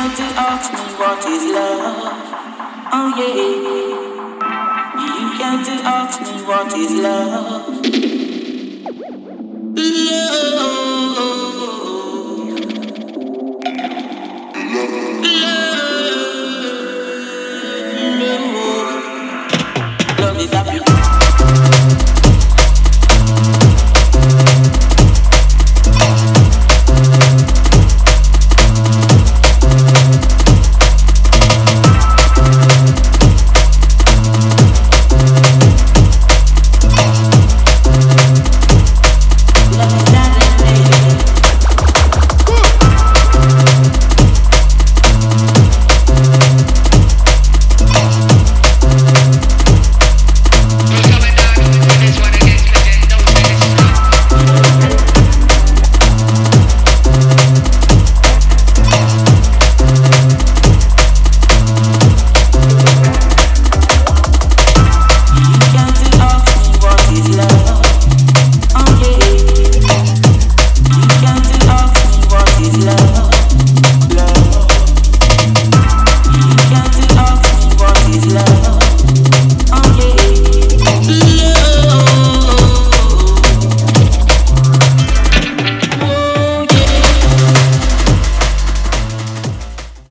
tried to ask me what is love. Oh yeah. You can to ask me what is love. Love. Love.